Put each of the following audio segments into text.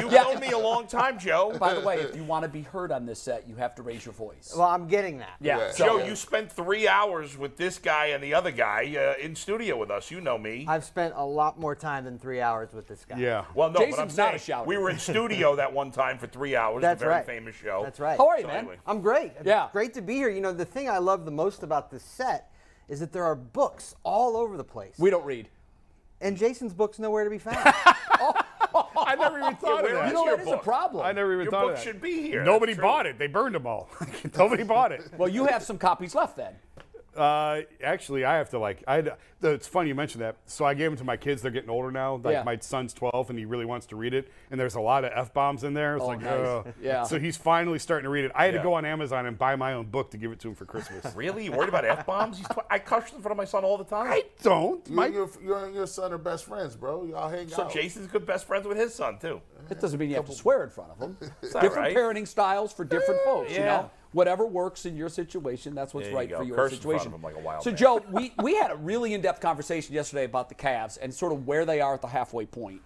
You've known me a long time, Joe. By the way, if you want to be heard on this set, you have to raise your voice. Well, I'm getting that. yeah. Yeah. So, Joe, you spent three hours with this guy and the other guy uh, in studio with us. You know me. I've spent a lot more time than three hours with this guy. Yeah. well, no, but I'm Jason's not a saying shouter. we were in studio that one time for three hours. That's a very right. famous show. That's right. how are you, So man? anyway. I'm great. Yeah. Great to be here. You know, the thing I love the most about this set is that there are books all over the place. We don't read. and Jason's book's nowhere to be found. I never even thought where of is that. You know your that is a problem. I never even Your thought book of that. should be here. Nobody bought it. They burned them all. Nobody bought it. Well, you have some copies left then. Uh, actually, I have to like. I had, it's funny you mentioned that. So I gave them to my kids. They're getting older now. Like Yeah. my son's 12 and he really wants to read it. And there's a lot of f bombs in there. It's Oh, like, nice. ugh. Yeah. So he's finally starting to read it. I had Yeah. to go on Amazon and buy my own book to give it to him for Christmas. Really? You worried about f bombs? I cuss in front of my son all the time. I don't. You, My, and your, you and your son are best friends, bro. Y'all hang so out. So Jason's good best friends with his son too. It doesn't mean you have to swear in front of them. all different right. parenting styles for different folks. You Yeah. know, whatever works in your situation, that's what's There right for your Curse situation. like a wild so, man. Joe, we we had a really in-depth conversation yesterday about the Cavs and sort of where they are at the halfway point.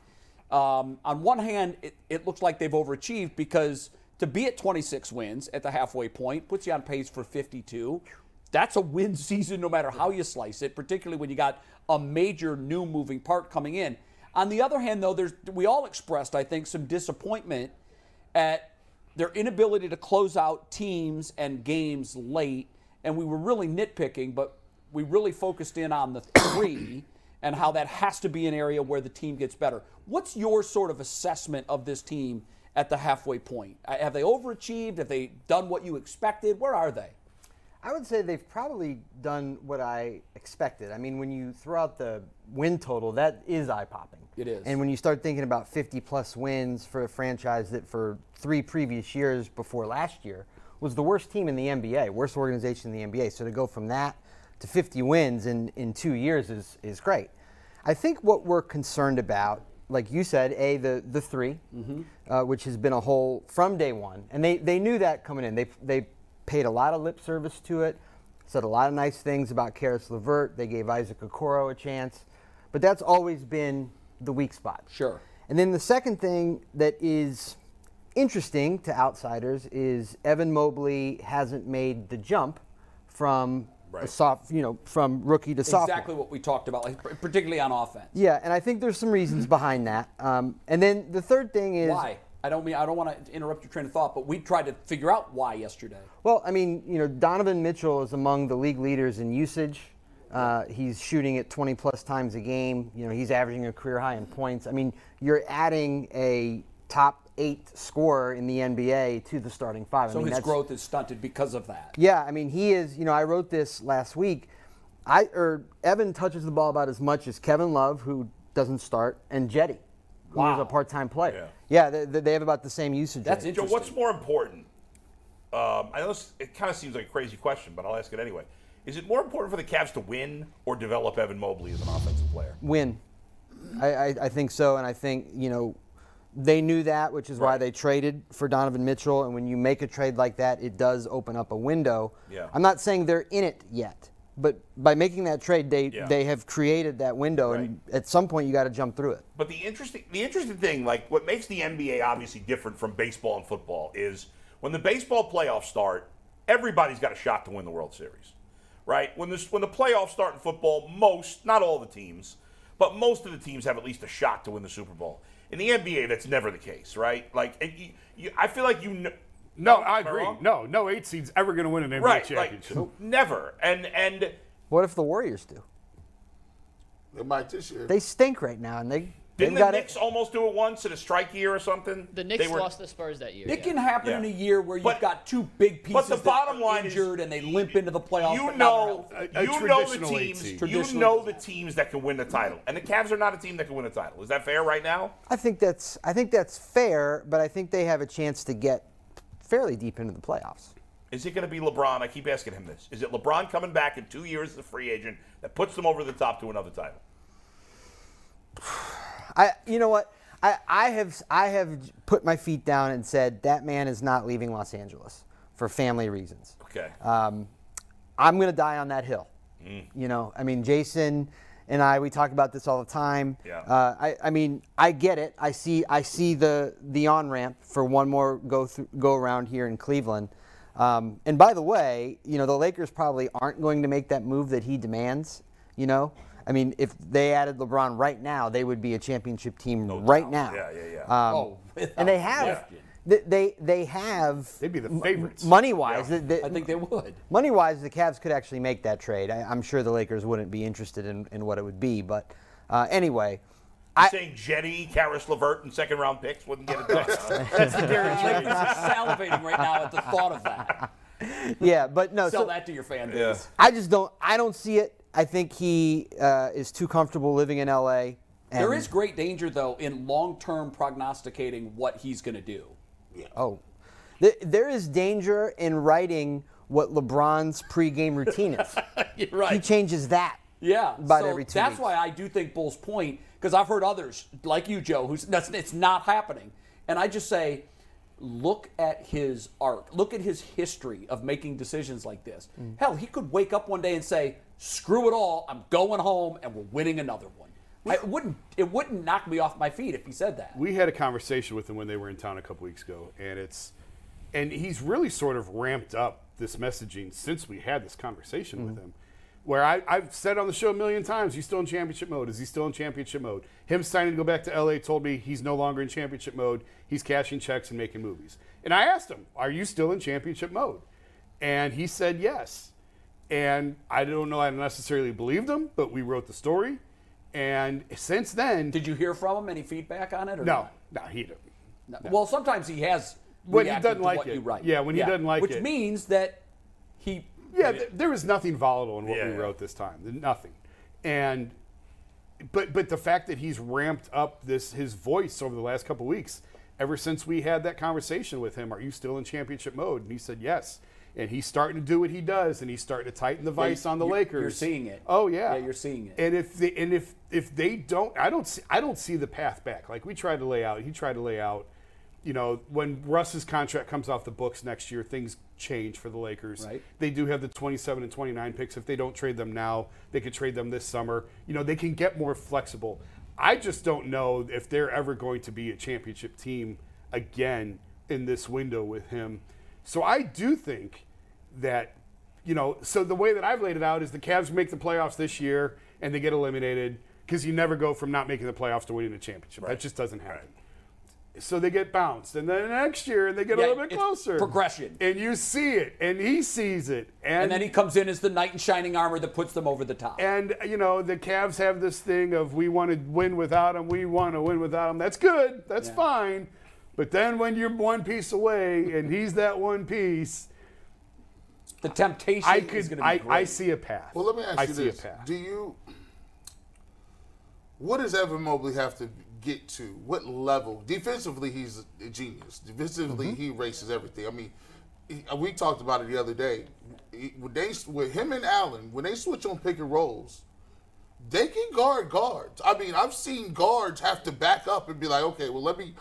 Um, on one hand, it, it looks like they've overachieved because to be at 26 wins at the halfway point puts you on pace for 52. That's a win season no matter how you slice it, particularly when you got a major new moving part coming in. On the other hand, though, there's we all expressed, I think, some disappointment at their inability to close out teams and games late. And we were really nitpicking, but we really focused in on the three and how that has to be an area where the team gets better. What's your sort of assessment of this team at the halfway point? Uh, Have they overachieved? Have they done what you expected? Where are they? I would say they've probably done what I expected. I mean, when you throw out the win total, that is eye popping. It is. And when you start thinking about 50 plus wins for a franchise that for three previous years before last year was the worst team in the NBA, worst organization in the NBA. So to go from that to 50 wins in, in two years is, is great. I think what we're concerned about, like you said, A, the, the 3 uh, which has been a hole from day one. And they, they knew that coming in. They, they paid a lot of lip service to it, said a lot of nice things about Caris LeVert. They gave Isaac Okoro a chance. But that's always been the weak spot. Sure. And then the second thing that is interesting to outsiders is Evan Mobley hasn't made the jump from a Right. soft, you know, from rookie to sophomore. Exactly what we talked about, like, particularly on offense. Yeah, and I think there's some reasons behind that. Um, and then the third thing is Why? I don't mean I don't want to interrupt your train of thought, but we tried to figure out why yesterday. Well, I mean, you know, Donovan Mitchell is among the league leaders in usage. Uh, he's shooting at 20 plus times a game. You know, he's averaging a career high in points. I mean, you're adding a top eight scorer in the NBA to the starting five. I So mean, his that's- growth is stunted because of that. Yeah, I mean, he is. You know, I wrote this last week. I or Evan touches the ball about as much as Kevin Love, who doesn't start, and Cedi, who is Wow. a part-time player. Yeah, they, they have about the same usage. That's rate. Joe, interesting. what's more important? Um, I know this, it kind of seems like a crazy question, but I'll ask it anyway. Is it more important for the Cavs to win or develop Evan Mobley as an offensive player? win. I, I, I think so, and I think you know they knew that, which is why they traded for Donovan Mitchell. And when you make a trade like that, it does open up a window. Yeah. I'm not saying they're in it yet, but by making that trade, they Yeah. they have created that window, and at some point you got to jump through it. But the interesting, the interesting thing, like what makes the NBA obviously different from baseball and football, is when the baseball playoffs start, everybody's got a shot to win the World Series, right? When this, when the playoffs start in football, most, not all the teams, but most of the teams have at least a shot to win the Super Bowl. In the NBA, that's never the case, right? Like, and you, you, I feel like you know. No, oh, I I agree. wrong? No, no eight seed's ever going to win an NBA Right, championship. like never, and and What if the Warriors do? They might this year. They stink right now, and they didn't the got Knicks it. almost do it once in a strike year or something? The Knicks They were- lost the Spurs that year. It yeah. can happen Yeah. in a year where you've But- got two big pieces But the that bottom are line is injured and they limp into the playoffs. You know. A- a you know the teams. You know the teams that can win the title, and the Cavs are not a team that can win a title. Is that fair right now? I think that's I think that's fair, but I think they have a chance to get fairly deep into the playoffs. Is it going to be LeBron? I keep asking him this. Is it LeBron coming back in two years as a free agent that puts them over the top to another title? I, you know what? I, I have I have put my feet down and said that man is not leaving Los Angeles for family reasons. Okay. Um, I'm going to die on that hill. You know, I mean, Jason and I we talk about this all the time. Yeah. Uh, I, I mean, I get it. I see I see the the on ramp for one more go through, go around here in Cleveland. Um, and by the way, you know the Lakers probably aren't going to make that move that he demands. You know, I mean, if they added LeBron right now, they would be a championship team right doubt. now. Yeah, yeah, yeah. Um, Oh, and they have. question. They, they they have They'd be the favorites. money wise. Yeah. I think they would. Money wise, the Cavs could actually make that trade. I, I'm sure the Lakers wouldn't be interested in, in what it would be. But uh, anyway, I, saying Cedi, Caris LeVert, and second round picks wouldn't get it done. That's the guarantee. Lakers are salivating right now at the thought of that. yeah, but no. Sell So that to your fan base. Yeah. I just don't. I don't see it. I think he uh, is too comfortable living in LA. And, There is great danger, though, in long-term prognosticating what he's going to do. Oh, th- there is danger in writing what LeBron's pregame routine is. You're He changes that. Yeah, about so every two that's weeks. why I do think Bull's point because I've heard others like you, Joe, who's that's it's not happening, and I just say, look at his arc, look at his history of making decisions like this. Mm. Hell, he could wake up one day and say, "Screw it all, I'm going home, and we're winning another one." I, it wouldn't it wouldn't knock me off my feet if he said that. we had a conversation with him when they were in town a couple weeks ago, and it's and he's really sort of ramped up this messaging since we had this conversation with mm-hmm. him. Where I, I've said on the show a million times, he's still in championship mode. Is he still in championship mode? Him signing to go back to LA told me he's no longer in championship mode. He's cashing checks and making movies. And I asked him, Are you still in championship mode? And he said yes. And I don't know I necessarily believed him, but we wrote the story. And since then, Did you hear from him? Any feedback on it? Or no, no, he didn't. No. Well, sometimes he has. When he doesn't to like what it. you write. Yeah, when he doesn't like which it. Which means that he. Yeah, th- there was nothing volatile in what Yeah, we yeah. wrote this time. Nothing. And but but the fact that he's ramped up this his voice over the last couple weeks, ever since we had that conversation with him, are you still in championship mode? And he said yes. And he's starting to do what he does, and he's starting to tighten the vice on the you're- Lakers. you're seeing it. Oh yeah, Yeah, you're seeing it. And if they and if if they don't, I don't see I don't see the path back. Like we tried to lay out, he tried to lay out. You know, when Russ's contract comes off the books next year, things change for the Lakers. Right. They do have the 27 and 29 picks. If they don't trade them now, they could trade them this summer. You know, they can get more flexible. I just don't know if they're ever going to be a championship team again in this window with him. So I do think that, you know, so the way that I've laid it out is the Cavs make the playoffs this year and they get eliminated because you never go from not making the playoffs to winning a championship. Right. That just doesn't happen. So they get bounced, and then next year, and they get Yeah, a little bit closer. progression. and you see it, and he sees it, and, And then he comes in as the knight in shining armor that puts them over the top. and you know the Cavs have this thing of we want to win without him, we want to win without him. That's good, that's Yeah. fine. But then when you're one piece away, and he's that one piece, the temptation I is going to be I, great. I see a path. Well, let me ask I you see this: a path. Do you? What does Evan Mobley have to get to? What level? Defensively, he's a genius. Defensively, Mm-hmm. he races everything. I mean, he- we talked about it the other day. He- When they, with him and Allen, when they switch on pick and rolls, they can guard guards. I mean, I've seen guards have to back up and be like, okay, well, let me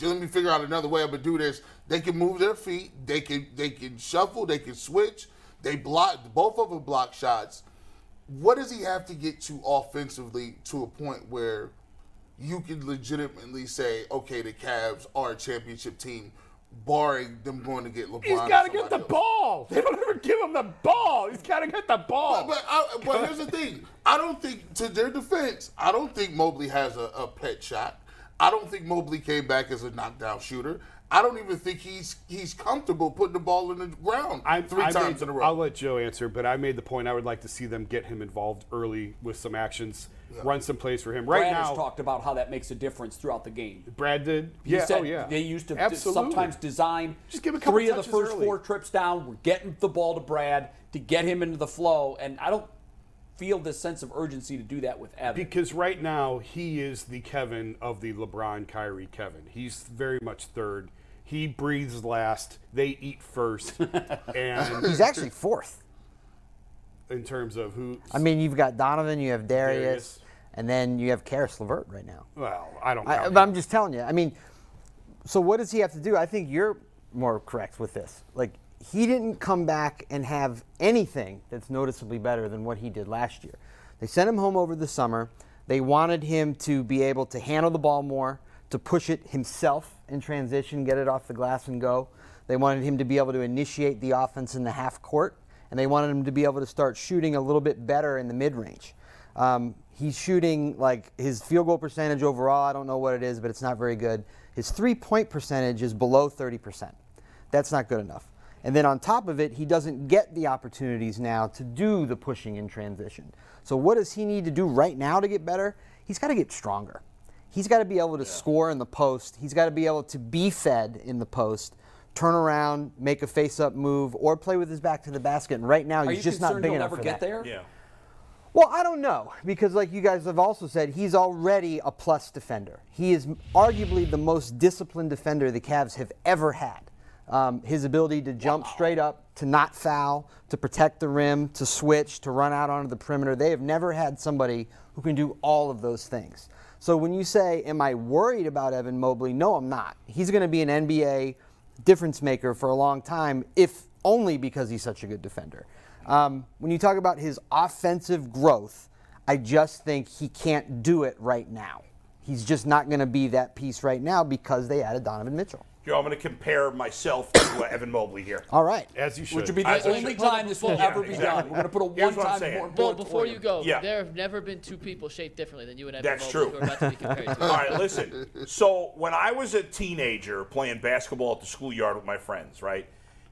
let me figure out another way I'm gonna do this. They can move their feet. They can they can shuffle. They can switch. They block. Both of them block shots. What does he have to get to offensively to a point where you can legitimately say, okay, the Cavs are a championship team, barring them going to get LeBron? He's got to get the else? ball. They don't ever give him the ball. He's got to get the ball. But, I, but here's the thing. I don't think, to their defense, I don't think Mobley has a, a pet shot. I don't think Mobley came back as a knockdown shooter. I don't even think he's he's comfortable putting the ball in the ground I, 3 I times made- in a row. I'll let Joe answer, but I made the point I would like to see them get him involved early with some actions, run some plays for him. Right Brad now, has talked about how that makes a difference throughout the game. Brad did. He yeah, said oh yeah. they used to to Absolutely. sometimes design Just give a couple three of the first early. four trips down. We're getting the ball to Brad to get him into the flow, and I don't feel this sense of urgency to do that with Evan. Because right now he is the Kevin of the LeBron Kyrie Kevin. He's very much third. He breathes last. They eat first. and He's actually fourth. in terms of who, I mean, you've got Donovan, you have Darius, Darius. and then you have Caris LeVert right now. well, I don't. I, but. I'm just telling you. I mean, so what does he have to do? I think you're more correct with this. Like he didn't come back and have anything that's noticeably better than what he did last year. They sent him home over the summer. They wanted him to be able to handle the ball more, to push it himself in transition, get it off the glass and go. They wanted him to be able to initiate the offense in the half court, and they wanted him to be able to start shooting a little bit better in the mid range. Um, he's shooting like his field goal percentage overall, I don't know what it is, but it's not very good. His three point percentage is below 30%. That's not good enough. And then on top of it, he doesn't get the opportunities now to do the pushing in transition. So, what does he need to do right now to get better? He's got to get stronger. He's got to be able to score in the post. He's got to be able to be fed in the post, turn around, make a face up move, or play with his back to the basket. And right now, Are he's just not concerned big he'll enough never for get that. there? Yeah. Well, I don't know because, like you guys have also said, he's already a plus defender. He is arguably the most disciplined defender the Cavs have ever had. Um, his ability to jump straight up, to not foul, to protect the rim, to switch, to run out onto the perimeter. They have never had somebody who can do all of those things. So when you say, "Am I worried about Evan Mobley?" No, I'm not. He's going to be an NBA difference maker for a long time, if only because he's such a good defender. Um, when you talk about his offensive growth, I just think he can't do it right now. He's just not going to be that piece right now because they added Donovan Mitchell. Joe, I'm going to compare myself to uh, Evan Mobley here. All right. As you should. Which would be the As I only should. time this will Yeah, ever be exactly. done. We're going to put a Here's what I'm one-time saying. mor- Well, before you go, Yeah. there have never been two people shaped differently than you and Evan That's Mobley true. who are about to be compared to. All right, listen. So when I was a teenager playing basketball at the schoolyard with my friends, right?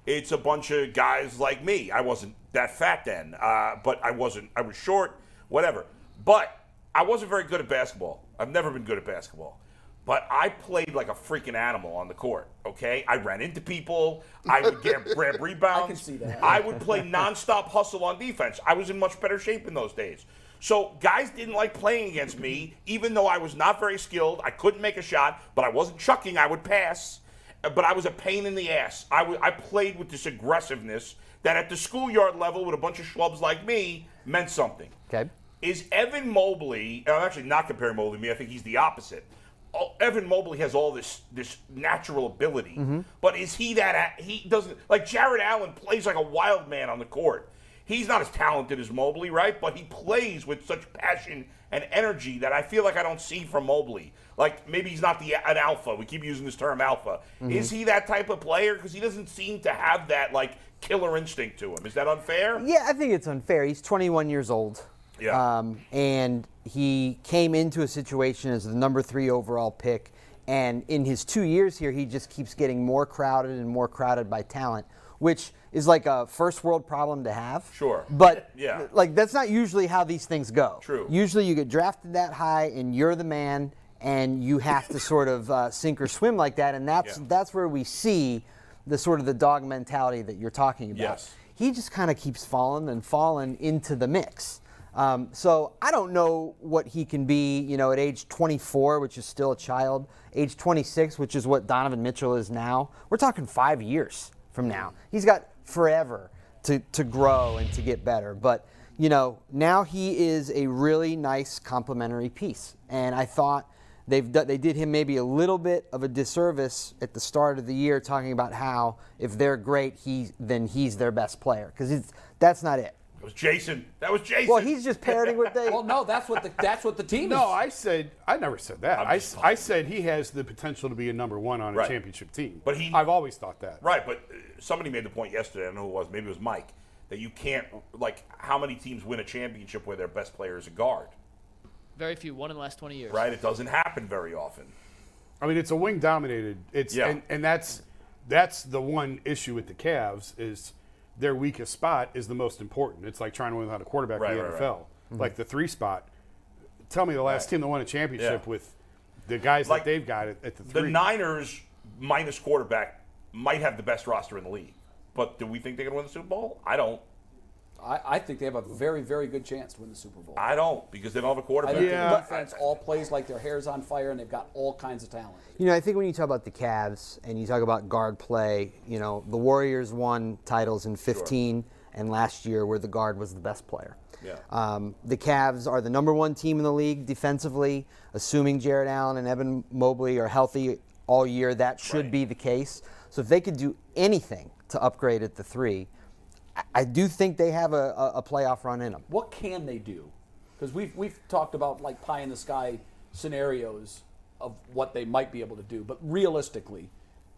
It's a bunch of guys like me. I wasn't that fat then, uh, but I wasn't. I was short, whatever. But I wasn't very good at basketball. I've never been good at basketball. But I played like a freaking animal on the court. Okay, I ran into people. I would get grab rebounds. I can see that. I would play nonstop hustle on defense. I was in much better shape in those days. So guys didn't like playing against me, even though I was not very skilled. I couldn't make a shot, but I wasn't chucking. I would pass, Uh, but I was a pain in the ass. I I played with this aggressiveness that at the schoolyard level with a bunch of schlubs like me meant something. Okay. Is Evan Mobley? I'm actually not comparing Mobley to me. I think he's the opposite. Evan Mobley has all this this natural ability, but is he that? He doesn't like Jarrett Allen plays like a wild man on the court. He's not as talented as Mobley, right? But he plays with such passion and energy that I feel like I don't see from Mobley. Like maybe he's not the an alpha. We keep using this term alpha. Is he that type of player? Because he doesn't seem to have that like killer instinct to him. Is that unfair? Yeah, I think it's unfair. He's 21 years old. Yeah. Um, and he came into a situation as the number three overall pick. And in his two years here, he just keeps getting more crowded and more crowded by talent, which is like a first world problem to have. Sure. But Yeah. like that's not usually how these things go. True. Usually you get drafted that high and you're the man and you have to sort of uh, sink or swim like that. And that's Yeah. that's where we see the sort of the dog mentality that you're talking about Yes. he just kind of keeps falling and falling into the mix. Um, so I don't know what he can be, you know, at age 24, which is still a child, age 26, which is what Donovan Mitchell is now. We're talking five years from now. He's got forever to, to grow and to get better. But, you know, now he is a really nice complementary piece. And I thought they've they did him maybe a little bit of a disservice at the start of the year talking about how if they're great, he then he's their best player because that's not it. That was Jason. That was Jason. Well, he's just parroting what they. Well, no, that's what the that's what the team No, is. I said I never said that. I'm I, said he has the potential to be a number one on a Right. championship team. But he- I've always thought that. Right, but uh, somebody made the point yesterday. I don't know who it was. Maybe it was Mike. That you can't like how many teams win a championship where their best player is a guard. Very few, one in the last 20 years. Right, it doesn't happen very often. I mean, it's a wing dominated. It's Yeah. and, and that's that's the one issue with the Cavs is their weakest spot is the most important. It's like trying to win without a quarterback Right, in the right, NFL. right. Mm-hmm. Like the three spot. Tell me the last team that won a championship Yeah. with the guys Like, that they've got at, at the The. Niners minus quarterback might have the best roster in the league. But do we think they're going to win the Super Bowl? I don't. I, I think they have a very, very good chance to win the Super Bowl. I don't because they don't have a quarterback. think Yeah. the defense all plays like their hair's on fire and they've got all kinds of talent. You know, I think when you talk about the Cavs and you talk about guard play, you know, the Warriors won titles in 15 and last year where the guard was the best player. Yeah. Um, the Cavs are the number one team in the league defensively, assuming Jarrett Allen and Evan Mobley are healthy all year. That should Right. be the case. So if they could do anything to upgrade at the three, I- do think they have a, a, a playoff run in them. What can they do? Because we've we've talked about like pie in the sky scenarios of what they might be able to do, but realistically,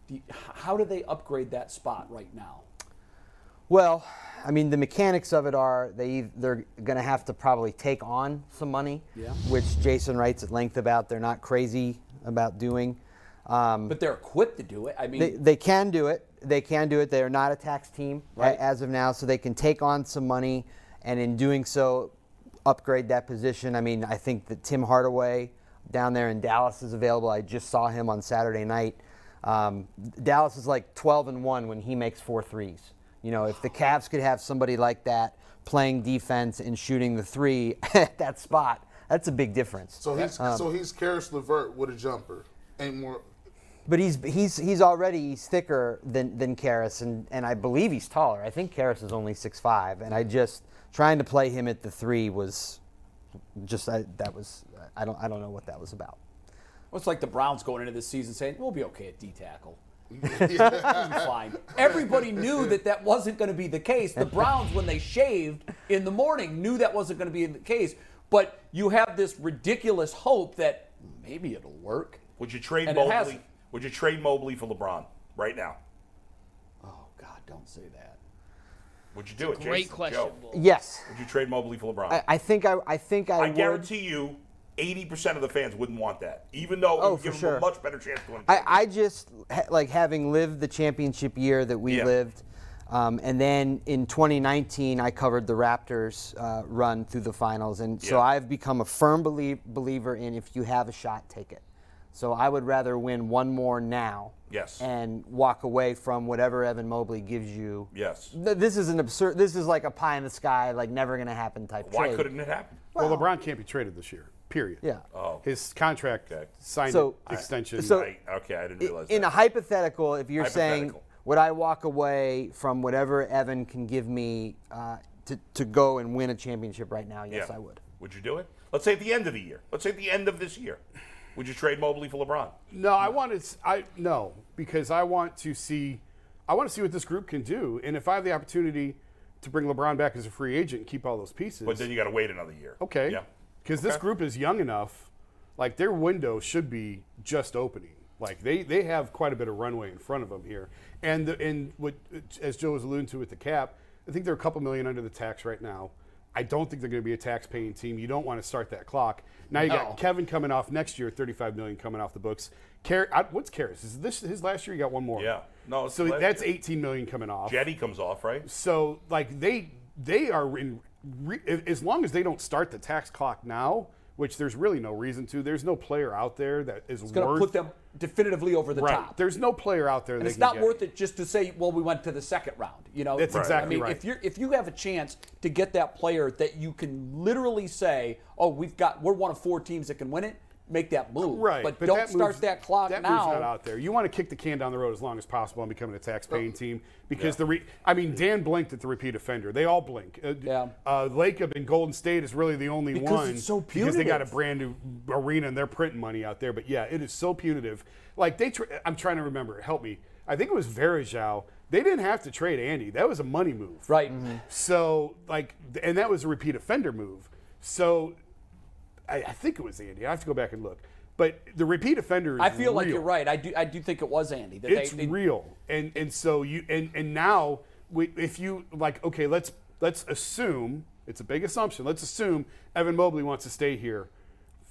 do you, how do they upgrade that spot right now? Well, I mean, the mechanics of it are they they're going to have to probably take on some money, Yeah. which Jason writes at length about. They're not crazy about doing. Um, But they're equipped to do it. I mean, they, they can do it. They can do it. They are not a tax team Right. as of now, so they can take on some money, and in doing so, upgrade that position. I mean, I think that Tim Hardaway down there in Dallas is available. I just saw him on Saturday night. Um, Dallas is like 12 and one when he makes four threes. You know, if the Cavs could have somebody like that playing defense and shooting the three at that spot, that's a big difference. So he's so he's Caris LeVert with a jumper and more. But he's he's he's already he's thicker than than Caris, and and I believe he's taller. I think Caris is only six five, and I just trying to play him at the three was just I, that was I don't I don't know what that was about. well, it's like the Browns going into this season saying we'll be okay at D tackle. Fine. Everybody knew that that wasn't going to be the case. The Browns, when they shaved in the morning, knew that wasn't going to be the case. But you have this ridiculous hope that maybe it'll work. Would you trade And Mobley? Hasn't. Would you trade Mobley for LeBron right now? Oh God, don't say that. Would you do it? Great Jason? question. Joe, Yes, Would you trade Mobley for LeBron? I, I think I I think I, I would. guarantee you, 80% of the fans wouldn't want that, even though it Oh, would for give them a much better chance to win. I, I just like having lived the championship year that we Yeah. lived, um, and then in 2019 I covered the Raptors uh, run through the finals, and so I've become a firm belie- believer in if you have a shot, take it. So I would rather win one more now, Yes. and walk away from whatever Evan Mobley gives you. yes. Th- This is an absurd. This is like a pie in the sky, like never gonna happen type Why trade. couldn't it happen? Well, LeBron can't be traded this year. Period. Yeah. Oh. His contract Okay. signed So- extension. so- I, okay, I didn't realize in that. a hypothetical, if you're saying, would I walk away from whatever Evan can give me uh, to, to go and win a championship right now? Yes, yeah. I would. Would you do it? Let's say at the end of the year. Let's say at the end of this year. Would you trade Mobley for LeBron? No, I want to. s- I no because I want to see. I want to see what this group can do, and if I have the opportunity to bring LeBron back as a free agent and keep all those pieces, But then you got to wait another year. okay, Yeah. because this group is young enough, like their window should be just opening. Like they they have quite a bit of runway in front of them here, and the, and what as Joe was alluding to with the cap, I think they're a couple million under the tax right now. I don't think they're going to be a tax-paying team. You don't want to start that clock. Now you No. got Kevin coming off next year, 35 million coming off the books. Car- I- what's Caris? Is this his last year? You got one more. Yeah. No, So that's year. 18 million coming off. Cedi comes off, right? So like they they are in re, as long as they don't start the tax clock now, which there's really no reason to. There's no player out there that is It's going worth to put them definitively over the right. top. There's no player out there. And they it's can not get. worth it just to say, well, we went to the second round. You know, That's I exactly mean, right. if you if you have a chance to get that player that you can literally say, oh, we've got we're one of four teams that can win it, make that move. Right, but, but don't that start move's- that clock that now. move's not out there. You want to kick the can down the road as long as possible and becoming a tax-paying team because the re- I mean Dan blinked at the repeat offender. They all blink. Uh, Yeah. Uh, Lacob in Golden State is really the only Because one it's so because they got a brand new arena and they're printing money out there. But yeah, it is so punitive. Like they, tr- I'm trying to remember. Help me. I think it was Varejao. They didn't have to trade Andy. That was a money move. Right. So like, and that was a repeat offender move. So I, I think it was Andy. I have to go back and look. But the repeat offender is I feel like you're right. I do. I do think it was Andy. That It's they, they, real, and and so you and and now we, if you like, okay, let's let's assume it's a big assumption. Let's assume Evan Mobley wants to stay here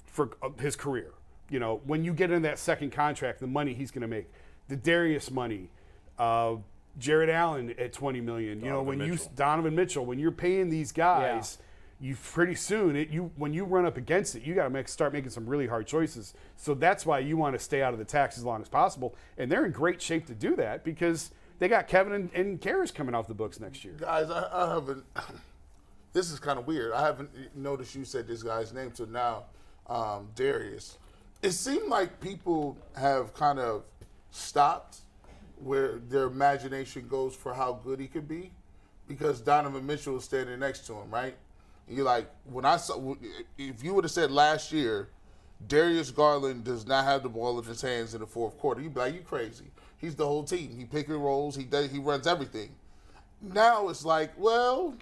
for uh, his career. You know, when you get in that second contract, the money he's going to make, the Darius money, uh, Jarrett Allen at 20 million. You know, Donovan when you Donovan Mitchell, when you're paying these guys you pretty soon it you when you run up against it you got to start making some really hard choices so that's why you want to stay out of the tax as long as possible and they're in great shape to do that because they got Kevin and, and coming off the books next year Guys, I, I haven't. This is kind of weird. I haven't noticed you said this guy's name till now, um, Darius. It seemed like people have kind of stopped where their imagination goes for how good he could be, because Donovan Mitchell is standing next to him, right? You're like, when I saw, if you would have said last year, Darius Garland does not have the ball in his hands in the fourth quarter, you'd be like, you crazy. He's the whole team. He pick and rolls. He does. He runs everything. Now it's like, well,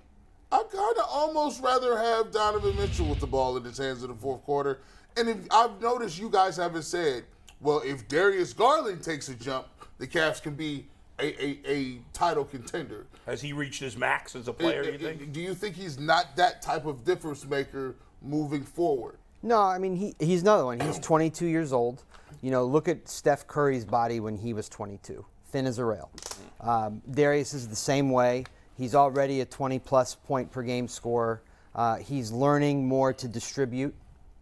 I kind of almost rather have Donovan Mitchell with the ball in his hands in the fourth quarter. And if, I've noticed you guys haven't said, well, if Darius Garland takes a jump, the Cavs can be a, a, a title contender. Has he reached his max as a player? Uh, you think? Do you think he's not that type of difference maker moving forward? No, I mean he, he's another one. He's 22 years old. You know, look at Steph Curry's body when he was 22, thin as a rail. Um, Darius is the same way. He's already a 20 plus point per game scorer. Uh, he's learning more to distribute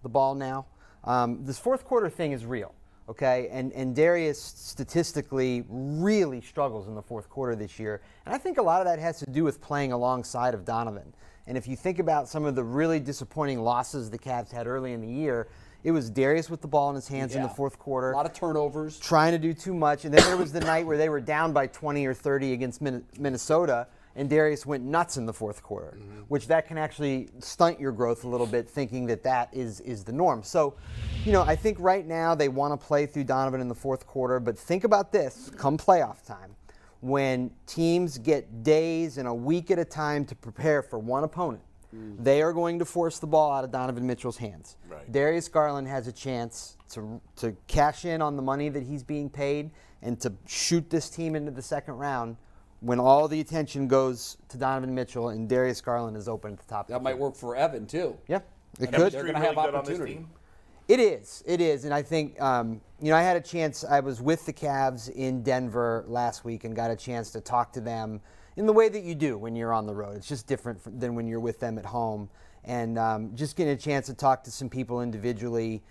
the ball now. Um, this fourth quarter thing is real, okay? And and Darius statistically really struggles in the fourth quarter this year, and I think a lot of that has to do with playing alongside of Donovan. And if you think about some of the really disappointing losses the Cavs had early in the year, it was Darius with the ball in his hands in the fourth quarter A lot of turnovers. trying to do too much. And then there was the night where they were down by 20 or 30 against Minnesota, and Darius went nuts in the fourth quarter, mm-hmm. which that can actually stunt your growth a little bit, thinking that that is is the norm. So, you know, I think right now they want to play through Donovan in the fourth quarter, but think about this: come playoff time, when teams get days and a week at a time to prepare for one opponent. Mm. They are going to force the ball out of Donovan Mitchell's hands. Right. Darius Garland has a chance to, to cash in on the money that he's being paid and to shoot this team into the second round when all the attention goes to Donovan Mitchell and Darius Garland is open at the top. of That the might queue. work for Evan too. Yeah, it And could. They're gonna really have good opportunity. It is. It is. And I think, um, you know, I had a chance, I was with the Cavs in Denver last week and got a chance to talk to them in the way that you do when you're on the road. It's just different than when you're with them at home. And um, just getting a chance to talk to some people individually,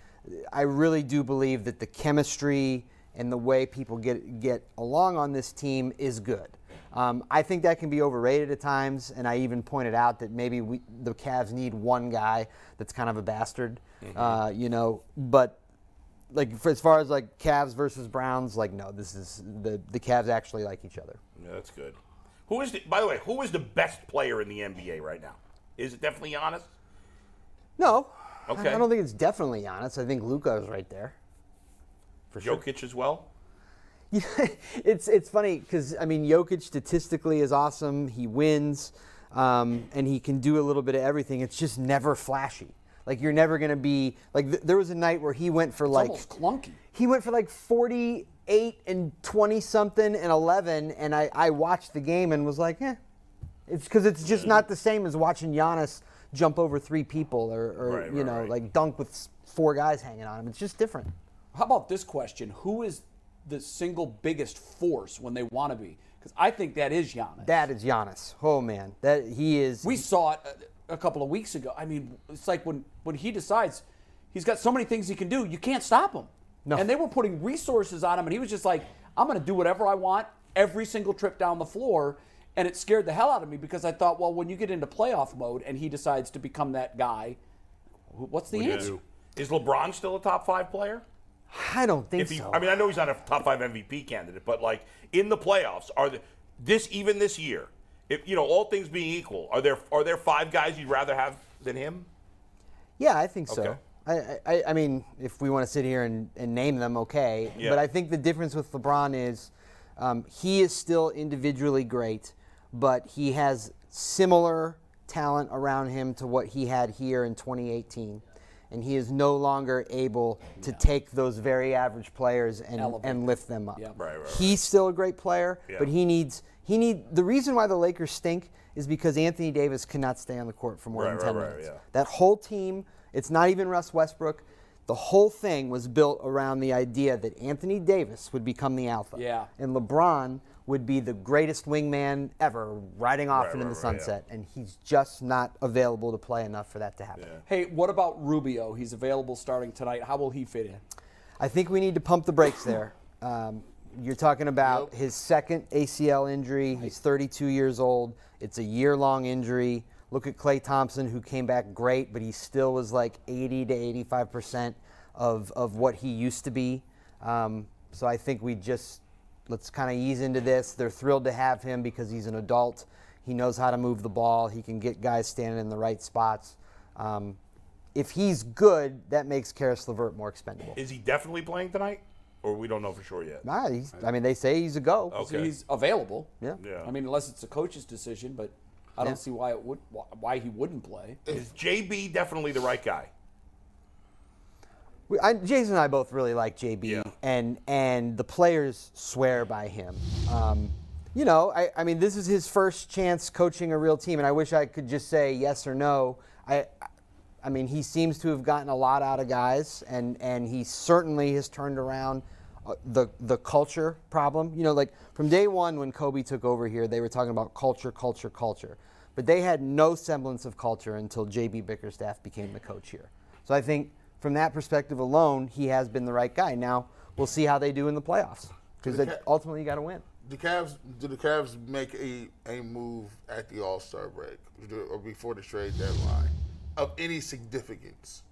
I really do believe that the chemistry and the way people get, get along on this team is good. Um, I think that can be overrated at times, and I even pointed out that maybe we, the Cavs need one guy that's kind of a bastard, uh, you know. But like for, as far as like Cavs versus Browns, like no, this is the the Cavs actually like each other. Yeah, that's good. Who is the? By the way, who is the best player in the NBA right now? Is it definitely Giannis? No, I- Okay. I, don't think it's definitely Giannis. I think Luka is right there. For sure. Jokic as well. Yeah, it's it's funny because I mean Jokic statistically is awesome. He wins, um, and he can do a little bit of everything. It's just never flashy. Like you're never gonna be like. Th- there was a night where he went for It's like almost clunky. he went for like 48 and 20 something and 11, and I I watched the game and was like, eh. It's because it's just not the same as watching Giannis jump over three people or, or Right, you right, know right. like dunk with four guys hanging on him. It's just different. How about this question? Who is the single biggest force when they want to be? Because I think that is Giannis. That is Giannis. Oh man, that he is. we saw it a, a couple of weeks ago. I mean, it's like when when he decides he's got so many things he can do, you can't stop him. No. And they were putting resources on him, and he was just like, "I'm going to do whatever I want every single trip down the floor." And it scared the hell out of me because I thought, well, when you get into playoff mode and he decides to become that guy, what's the What do answer? do? Is LeBron still a top five player? I don't think he, so. I mean, I know he's not a top five MVP candidate, but like in the playoffs, are the, this even this year? If you know, all things being equal, are there are there five guys you'd rather have than him? Yeah, I think so. I, I, I mean, if we want to sit here and, and name them, okay. Yeah. But I think the difference with LeBron is um, he is still individually great, but he has similar talent around him to what he had here in 2018. And he is no longer able to take those very average players and, Elevate and lift them up. Yeah. Right, right, right. He's still a great player, Yeah. but he needs he need the reason why the Lakers stink is because Anthony Davis cannot stay on the court for more Right, than 10 right, right, minutes. yeah. That whole team, it's not even Russ Westbrook. The whole thing was built around the idea that Anthony Davis would become the alpha. Yeah. And LeBron would be the greatest wingman ever, riding off Right, into right, the right, yeah. sunset. And he's just not available to play enough for that to happen. Hey, what about Rubio? He's available starting tonight. How will he fit in? I think we need to pump the brakes there. Um, you're talking about his second ACL injury. He's 32 years old. It's a year long injury. Look at Klay Thompson, who came back great, but he still was like 80 to 85 percent of, of what he used to be. Um, so I think we just let's kind of ease into this. They're thrilled to have him because he's an adult. He knows how to move the ball. He can get guys standing in the right spots. Um, if he's good, that makes Caris LeVert more expendable. Is he definitely playing tonight, or we don't know for sure yet? Nah, he's, I mean, they say he's a go. Okay. So he's available. Yeah. Yeah. I mean, unless it's a coach's decision, but I don't see why it would why he wouldn't play. Is JB definitely the right guy? We- I, Jason and I both really like JB, Yeah. and and the players swear by him. Um, you know, I, I mean, this is his first chance coaching a real team, and I wish I could just say yes or no. I, I mean, he seems to have gotten a lot out of guys, and and he certainly has turned around uh, the the culture problem. You know, like from day one when Koby took over here, they were talking about culture, culture, culture, but they had no semblance of culture until JB Bickerstaff became the coach here. So I think from that perspective alone, he has been the right guy. Now we'll see how they do in the playoffs because Ca- ultimately you got to win. The Cavs, did the Cavs make a, a move at the All Star break or before the trade deadline of any significance?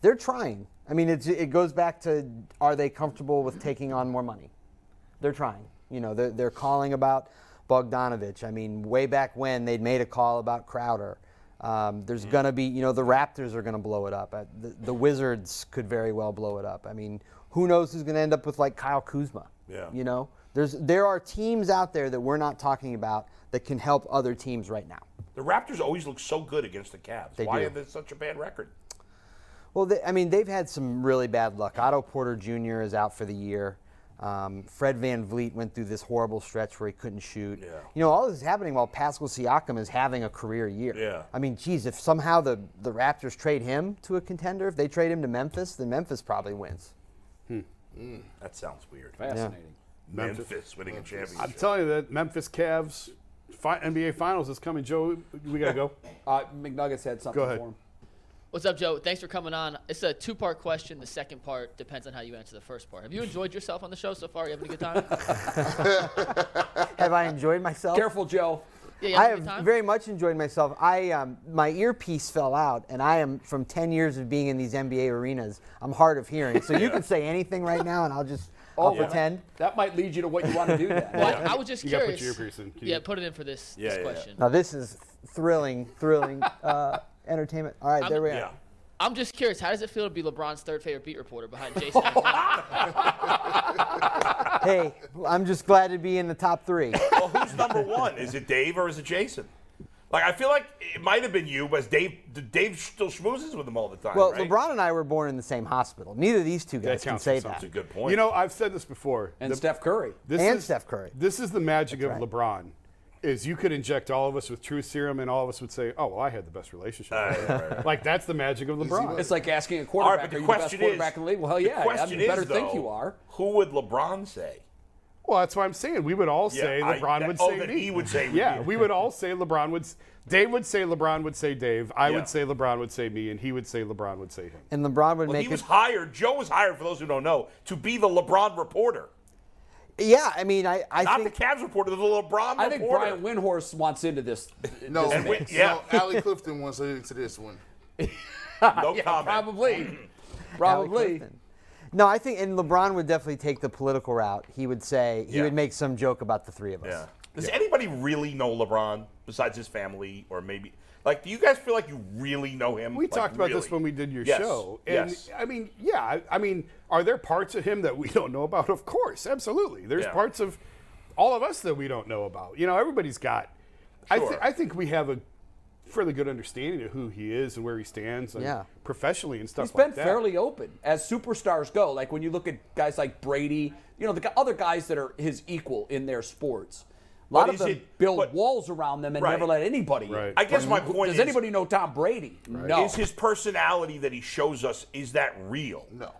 They're trying. I mean, it's, it goes back to are they comfortable with taking on more money? They're trying. You know, they're, they're calling about Bogdanovich. I mean, way back when they'd made a call about Crowder. Um, there's going to be, you know, the Raptors are going to blow it up. Uh, The, the Wizards could very well blow it up. I mean, who knows who's going to end up with like Kyle Kuzma? Yeah. You know, there's there are teams out there that we're not talking about that can help other teams right now. The Raptors always look so good against the Cavs. They Why do. such a bad record? Well, they, I mean, they've had some really bad luck. Otto Porter Jr. is out for the year. Um, Fred VanVleet went through this horrible stretch where he couldn't shoot. Yeah. You know, all this is happening while Pascal Siakam is having a career year. Yeah. I mean, geez, if somehow the, the Raptors trade him to a contender, if they trade him to Memphis, then Memphis probably wins. That sounds weird. Fascinating. Memphis, winning a championship. I'm telling you that Memphis Cavs fi- NBA Finals is coming. Joe, we gotta go. Uh, McNuggets had something Go ahead. for him. What's up, Joe? Thanks for coming on. It's a two-part question. The second part depends on how you answer the first part. Have you enjoyed yourself on the show so far? You having a good time? Have I enjoyed myself? Careful, Joe. Yeah, I have very much enjoyed myself. I um, my earpiece fell out, and I am from 10 years of being in these NBA arenas. I'm hard of hearing, so you can say anything right now, and I'll just I'll yeah. pretend. That might lead you to what you want to do then. Well, I, I was just You gotta curious. put your earpiece in. Yeah, you- put it in for this, Yeah, this yeah, yeah. question. Now this is thrilling, thrilling uh, entertainment. All right, I'm- there we are. I'm just curious. How does it feel to be LeBron's third favorite beat reporter behind Jason? Hey, I'm just glad to be in the top three. well, who's number one? Is it Dave or is it Jason? Like I feel like it might have been you, but Dave Dave still schmoozes with them all the time. Well, right? LeBron and I were born in the same hospital. Neither of these two That guys can counts say for that. That's a good point. You know, I've said this before. And The- Steph Curry. This And is, Steph Curry. This is the magic of right. LeBron. Is you could inject all of us with truth serum, and all of us would say, "Oh, well, I had the best relationship." Right, right, right. Like that's the magic of LeBron. It's like asking a quarterback, but the are you the best quarterback is, in the league? Well, yeah, the question you better is, think though, you are. Who would LeBron say? Well, that's what I'm saying. We would all say I- LeBron that- would oh, say that me. he would say Yeah, we would all say LeBron would. Dave would say LeBron would say Dave. I Yeah. would say LeBron would say me, and he would say LeBron would say him. And LeBron would Well, make he was it. hired. Joe was hired, for those who don't know, to be the LeBron reporter, Yeah, I mean, I, I not think the Cavs reporter, the LeBron I think reporter. Brian Windhorst wants into this. No, And we- yeah. no, Allie Clifton wants into this one. no yeah, comment. probably. Probably. No, I think, and LeBron would definitely take the political route. He would say he Yeah. would make some joke about the three of us. Yeah. Does anybody really know LeBron besides his family, or maybe like? Do you guys feel like you really know him? We Like, talked about really? this when we did your Yes. show, and yes. I mean, yeah, I, I mean, are there parts of him that we don't know about? Of course, absolutely. There's Yeah. parts of all of us that we don't know about. You know, everybody's got. I, th- I think we have a fairly good understanding of who he is and where he stands, and Yeah. professionally and stuff He's been fairly open as superstars go. Like when you look at guys like Brady, you know, the other guys that are his equal in their sports. A lot But of them it- build but- walls around them and Right. never let anybody. in. Right. I guess But my who- point Does is- anybody know Tom Brady? No. Is his personality that he shows us is that real, No.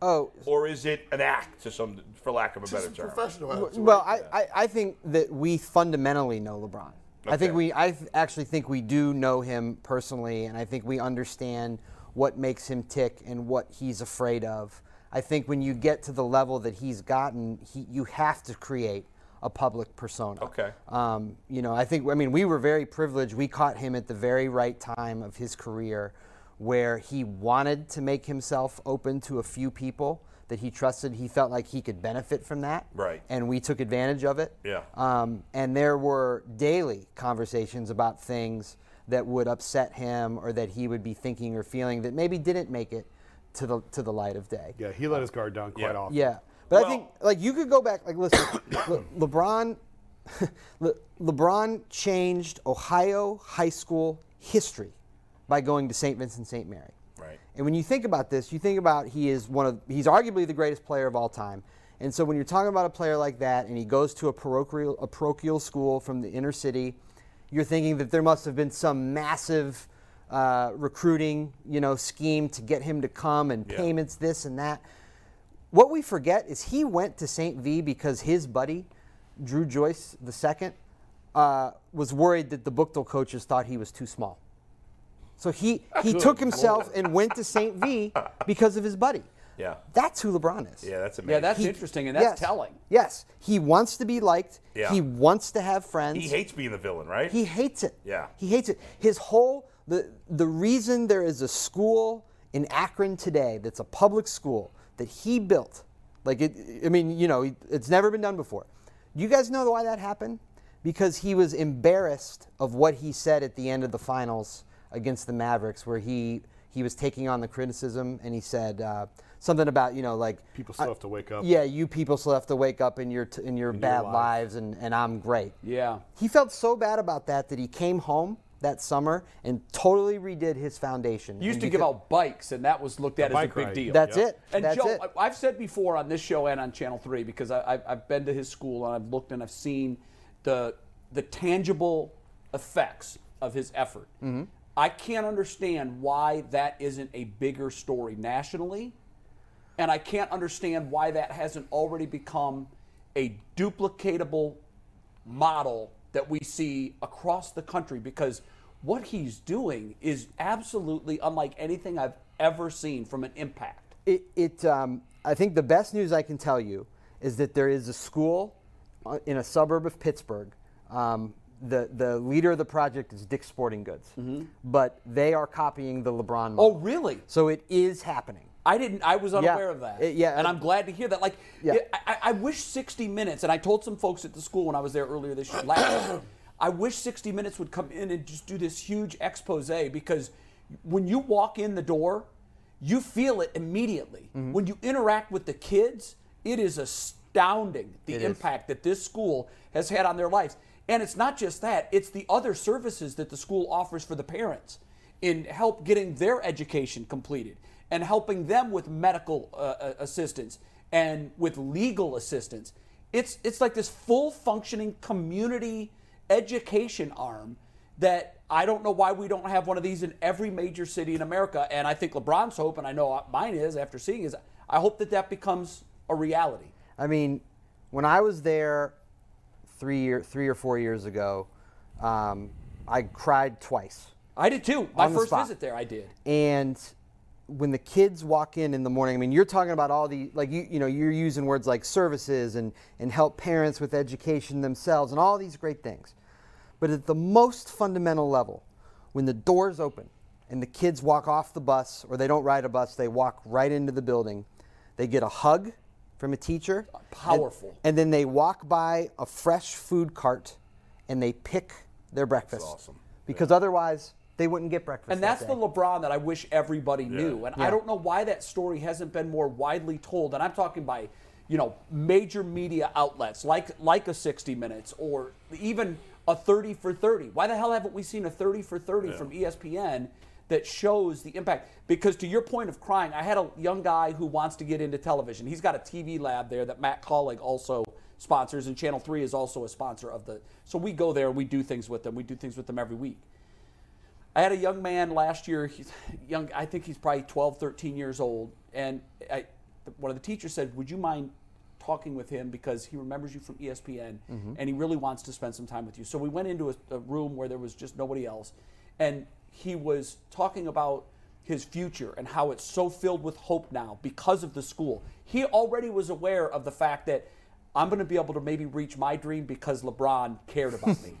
Oh, or is it an act to some, for lack of a better term? professional. attitude. well, I, I, I think that we fundamentally know LeBron. Okay. I think we, I th- actually think we do know him personally, and I think we understand what makes him tick and what he's afraid of. I think when you get to the level that he's gotten, he, you have to create a public persona. Okay. Um, you know, I think, I mean, we were very privileged. We caught him at the very right time of his career where he wanted to make himself open to a few people that he trusted. He felt like he could benefit from that. Right. And we took advantage of it. Yeah. Um, and there were daily conversations about things that would upset him or that he would be thinking or feeling that maybe didn't make it to the, to the light of day. Yeah, he let his guard down quite Yeah. often. Yeah, but Well- I think like you could go back. Like, listen, Le- LeBron Le- LeBron changed Ohio high school history by going to St. Vincent St. Mary. Right. And when you think about this, you think about he is one of he's arguably the greatest player of all time. And so when you're talking about a player like that and he goes to a parochial a parochial school from the inner city, you're thinking that there must have been some massive uh, recruiting, you know, scheme to get him to come and Yeah. payments this and that. What we forget is he went to St. V because his buddy, Dru Joyce II, uh, was worried that the Buchtel coaches thought he was too small. So he, he took himself and went to St. V because of his buddy. Yeah. That's who LeBron is. Yeah, that's amazing. Yeah, that's He- interesting, and that's yes, telling. Yes. He wants to be liked. Yeah. He wants to have friends. he hates being the villain, right? He hates it. Yeah. He hates it. His whole the the reason there is a school in Akron today that's a public school that he built, like it. I mean, you know, it's never been done before. Do you guys know why that happened? Because he was embarrassed of what he said at the end of the finals against the Mavericks, where he he was taking on the criticism and he said uh, something about you know like People still have to wake up. Yeah, you people still have to wake up in your t- in your bad lives. lives, and, and I'm great. Yeah. He felt so bad about that that he came home that summer and totally redid his foundation. He used And to give becau- out bikes, and that was looked at as a big ride. deal. That's Yep. it. And That's Joe, it. I- I've said before on this show and on Channel Three because I, I've, I've been to his school and I've looked and I've seen the the tangible effects of his effort. Mm-hmm. I can't understand why that isn't a bigger story nationally, and I can't understand why that hasn't already become a duplicatable model that we see across the country because what he's doing is absolutely unlike anything I've ever seen from an impact. It, it um, I think the best news I can tell you is that there is a school uh, in a suburb of Pittsburgh. Um, the, the leader of the project is Dick's Sporting Goods, but they are copying the LeBron model. Oh, really? So it is happening. I didn't. I was unaware of that. It- yeah, and I'm glad to hear that. Like, Yeah. it- I, I wish 60 Minutes, and I told some folks at the school when I was there earlier this year. Last year, I wish 60 Minutes would come in and just do this huge expose because when you walk in the door, you feel it immediately. Mm-hmm. When you interact with the kids, it is astounding the It is. impact that this school has had on their lives. And it's not just that; it's the other services that the school offers for the parents in help getting their education completed and helping them with medical uh, uh, assistance and with legal assistance. It's it's like this full functioning community education arm that I don't know why we don't have one of these in every major city in America. And I think LeBron's hope, and I know mine is after seeing is, I hope that that becomes a reality. I mean, when I was there three year, three or four years ago, um, I cried twice. I did too. My first spot. visit there, I did. And when the kids walk in in the morning, I mean, you're talking about all the like you you know you're using words like services and and help parents with education themselves and all these great things. But at the most fundamental level, when the doors open and the kids walk off the bus or they don't ride a bus, they walk right into the building. They get a hug from a teacher. and- Powerful. And, then they walk by a fresh food cart and they pick their breakfast. awesome. Because otherwise they wouldn't get breakfast. And that that's day. the LeBron that I wish everybody knew. And I don't know why that story hasn't been more widely told. And I'm talking by, you know, major media outlets like like a 60 Minutes or even a 30 for 30. Why the hell haven't we seen a 30 for 30 from E ESPN that shows the impact? Because to your point of crying, I had a young guy who wants to get into television. He's got a TV lab there that Matt Collig also sponsors, and Channel 3 is also a sponsor of the. So we go there and we do things with them. We do things with them every week. I had a young man last year. He's young. I think he's probably 12, 13 years old. And I, one of the teachers said, "Would you mind talking with him because he remembers you from ESPN mm-hmm. and he really wants to spend some time with you?" So we went into a, a room where there was just nobody else, and he was talking about his future and how it's so filled with hope now because of the school. He already was aware of the fact that I'm going to be able to maybe reach my dream because LeBron cared about me.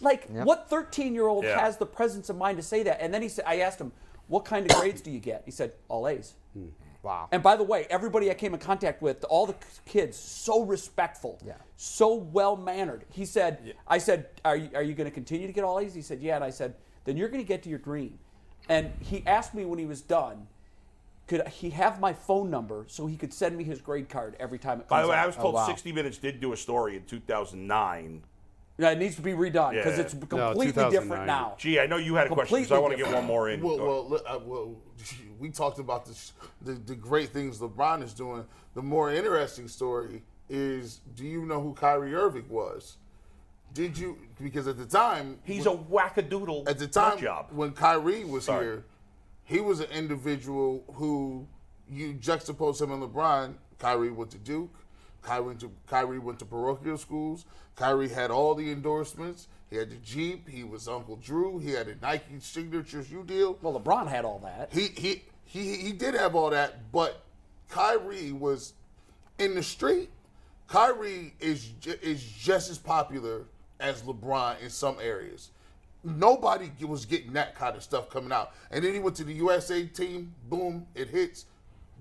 Like, what 13 year old Yeah. has the presence of mind to say that? And then he said, I asked him, what kind of grades do you get? He said, all A's. Hmm. Wow. And by the way, everybody I came in contact with, all the kids, so respectful, Yeah. so well mannered. He said, I said, are you, are you going to continue to get all A's? He said, yeah. And I said, then you're going to get to your dream. And he asked me when he was done, could he have my phone number so he could send me his grade card every time it comes By the way, out? I was oh, told wow. 60 Minutes did do a story in 2009 Yeah, it needs to be redone because Yeah. it's completely 2009. different now. Gee, I know you had a question, so I want to get one more in. Well, well, uh, well, we talked about the, the the great things LeBron is doing. The more interesting story is, do you know who Kyrie Irving was? Did you? Because at the time, He's a wackadoodle at the time job. when Kyrie was Sorry. here, he was an individual who you juxtapose him and LeBron. Kyrie went to Duke. Kyrie went to Kyrie went to parochial schools. Kyrie had all the endorsements. He had the Jeep. He was Uncle Drew. He had a Nike signature shoe deal. Well, LeBron had all that. He he he he did have all that, but Kyrie was in the street. Kyrie is is just as popular as LeBron in some areas. Nobody was getting that kind of stuff coming out. And then he went to the USA team. Boom, it hits.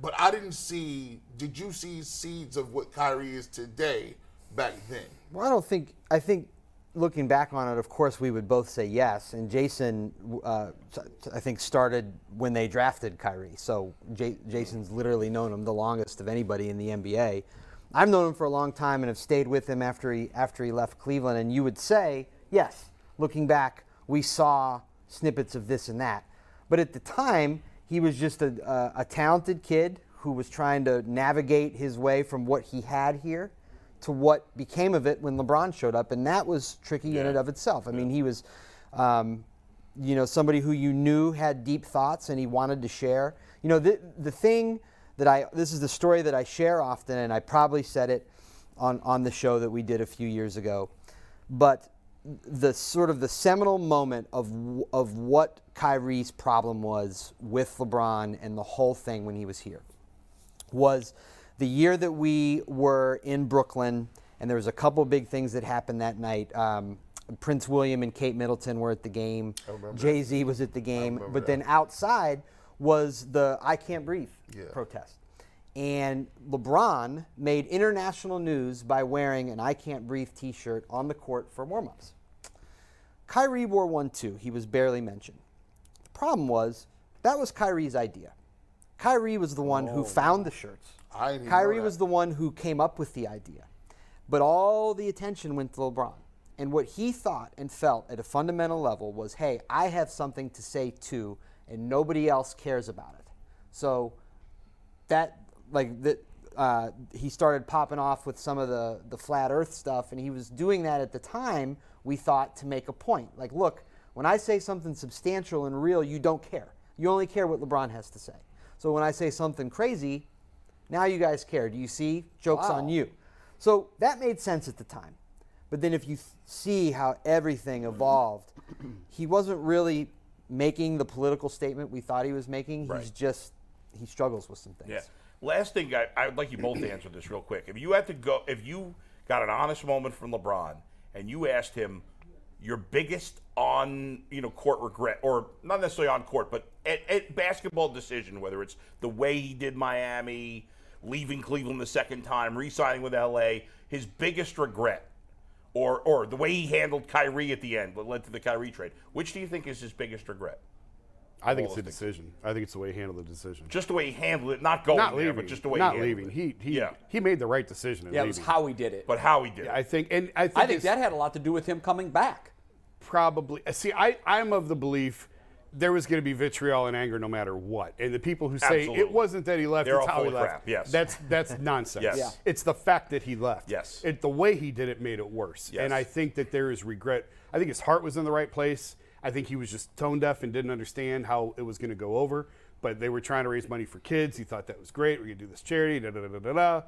But I didn't see. Did you see seeds of what Kyrie is today back then? Well, I don't think. I think looking back on it, of course, we would both say yes. And Jason, uh, I think, started when they drafted Kyrie. So J- Jason's literally known him the longest of anybody in the NBA. I've known him for a long time and have stayed with him after he after he left Cleveland. And you would say yes. Looking back, we saw snippets of this and that. But at the time, he was just a, a, a talented kid who was trying to navigate his way from what he had here to what became of it when LeBron showed up, and that was tricky in and of itself. I mean, he was, um, you know, somebody who you knew had deep thoughts and he wanted to share. You know, the the thing that I this is the story that I share often, and I probably said it on on the show that we did a few years ago, but the sort of the seminal moment of of what Kyrie's problem was with LeBron and the whole thing when he was here was the year that we were in Brooklyn, and there was a couple big things that happened that night. Um, Prince William and Kate Middleton were at the game. Jay Z was at the game, but that. then outside was the "I Can't Breathe" Yeah. protest. And LeBron made international news by wearing an "I Can't Breathe" T-shirt on the court for warm-ups. Kyrie wore one too. He was barely mentioned. The problem was that was Kyrie's idea. Kyrie was the one who found the shirts. Kyrie was the one who came up with the idea. But all the attention went to LeBron. And what he thought and felt at a fundamental level was, hey, I have something to say too, and nobody else cares about it. So that like that uh, he started popping off with some of the the flat earth stuff and he was doing that at the time we thought to make a point. Like look when i say something substantial and real you don't care. You only care what lebron has to say. So when i say something crazy now you guys care. Do you see? Jokes on you. So that made sense at the time. But then if you th- see how everything evolved he wasn't really making the political statement we thought he was making. He's Right. just he struggles with some things. Yeah. Last thing, I, I would like you both to answer this real quick. If you had to go, if you got an honest moment from LeBron and you asked him your biggest on you know court regret, or not necessarily on court, but at, at basketball decision, whether it's the way he did Miami, leaving Cleveland the second time, re-signing with LA, his biggest regret, or or the way he handled Kyrie at the end, what led to the Kyrie trade. Which do you think is his biggest regret? I think it's the Holistic. decision. I think it's the way he handled the decision. Just the way he handled it, not going not there, leaving, but just the way not he leaving. it. He he Yeah. he made the right decision. In Yeah, it was how he did it. but how he did it. I think, and I think, I think that had a lot to do with him coming back. probably. See, I I'm of the belief there was going to be vitriol and anger no matter what. And the people who say Absolutely. it wasn't that he left, They're it's all how full he of left. crap, yes. That's that's nonsense. Yes. Yeah. It's the fact that he left. Yes. It, the way he did it made it worse. Yes. And I think that there is regret. I think his heart was in the right place. I think he was just tone deaf and didn't understand how it was going to go over. But they were trying to raise money for kids. He thought that was great. We're going to do this charity. Da da da da da.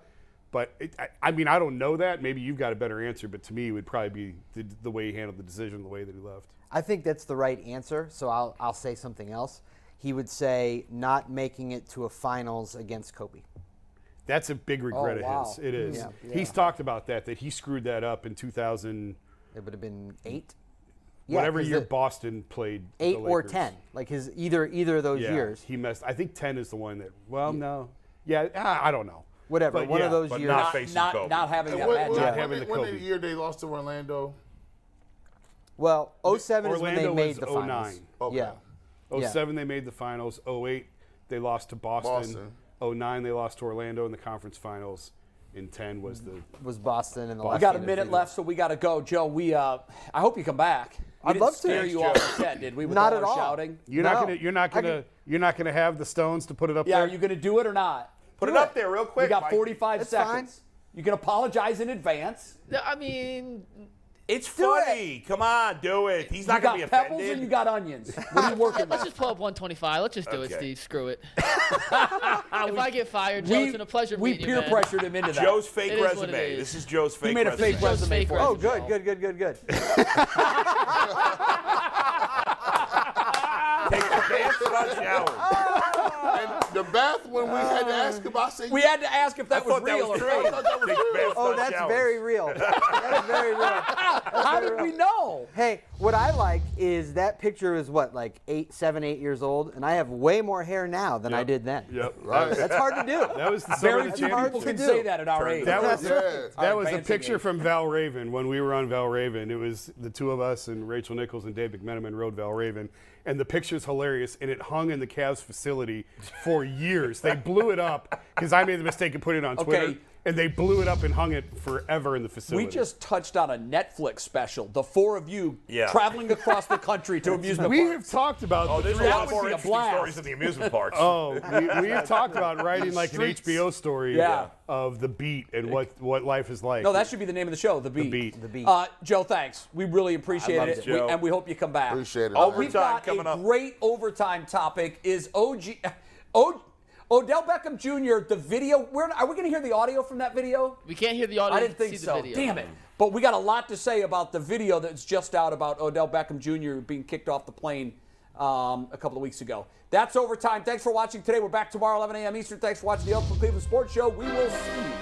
But it, I, I mean, I don't know that. Maybe you've got a better answer. But to me, it would probably be the, the way he handled the decision, the way that he left. I think that's the right answer, so I'll, I'll say something else. He would say not making it to a finals against Kobe. That's a big oh, regret Oh, wow. of his. It is. Yeah. He's talked about that. That he screwed that up in 2000, It would have been eight. Yeah, whatever 'cause year the- Boston played. the Eight or ten, like his either either of those Yeah, years. he messed. I think 10 is the one that. Well, no. Yeah, I I don't know. Whatever, But one of those but years. not Not, facing not, Kobe. not having And that when, matchup. when, Not when, having the, the when Kobe. the year they lost to Orlando, well, 07 is when they made was the finals. Oh okay. Yeah. Oh yeah. 07 they made the finals. 08 they lost to Boston. Boston. 09 they lost to Orlando in the conference finals. In ten was the Was Boston and the We last got a minute left, so we got to go. Joe, we uh, I hope you come back. We I'd love to. Scare you Joe. off the set, did we? With Not all at all. shouting. you're No. not gonna you're not gonna you're not gonna have the Stones to put it up there? Yeah, there. are you going to do it or not? Put it Do up it. there real quick. You got Mike. 45 That's seconds. You can apologize in advance. I mean, It's Do it. funny. Come on, do it. He's You not going got to be pebbles offended. and you got onions. What are you working let's with? just pull up 125. Let's just do it, Steve. Screw it. if I get fired, Joe, it's been a pleasure we peer you, pressured him into that. Joe's fake It is what resume. it is. This is Joe's fake he made a resume. fake resume fake for us. Oh, resume. good, good, good, good, good. Take a bath, not shower. And the bath when we had to uh, ask him, I said, We had to ask if that I was thought that real was or true. fake. Take baths, Oh, not that's showers. very real. That is very real. How did we know? Hey, what I like is that picture is what, like eight, seven, eight years old, and I have way more hair now than I did then. Yep. Right. That's hard to do. That was the Very of few people to can do. say that at our age. That was Yeah. that Our was a picture from Valravn when we were on Valravn. It was the two of us and Rachel Nichols and Dave McMenamin rode Valravn, and the picture's hilarious. And it hung in the Cavs facility for years. They blew it up because I made the mistake of putting it on Twitter, Okay. And they blew it up and hung it forever in the facility. We just touched on a Netflix special. The four of you Yeah. traveling across the country to amusement we parks. We have talked about Oh, the there's a three lot of us- more would interesting stories in the amusement parks. Oh, we, we have talked about writing like an HBO story Yeah. of the beat and what, what life is like. No, that should be the name of the show, The Beat. The Beat. The Beat. Uh, Joe, thanks. We really appreciate it, it. We- and we hope you come back. Appreciate it. Overtime We've got coming a up. great overtime topic. Is OG, o, Odell Beckham Jr. The video? Where are we going to hear the audio from that video? We can't hear the audio. I didn't think so. Damn it. But we got a lot to say about the video that's just out about Odell Beckham Jr. being kicked off the plane um, a couple of weeks ago. That's overtime. Thanks for watching today. We're back tomorrow, 11 a.m. Eastern. Thanks for watching the Oakland Cleveland Sports Show. We will see you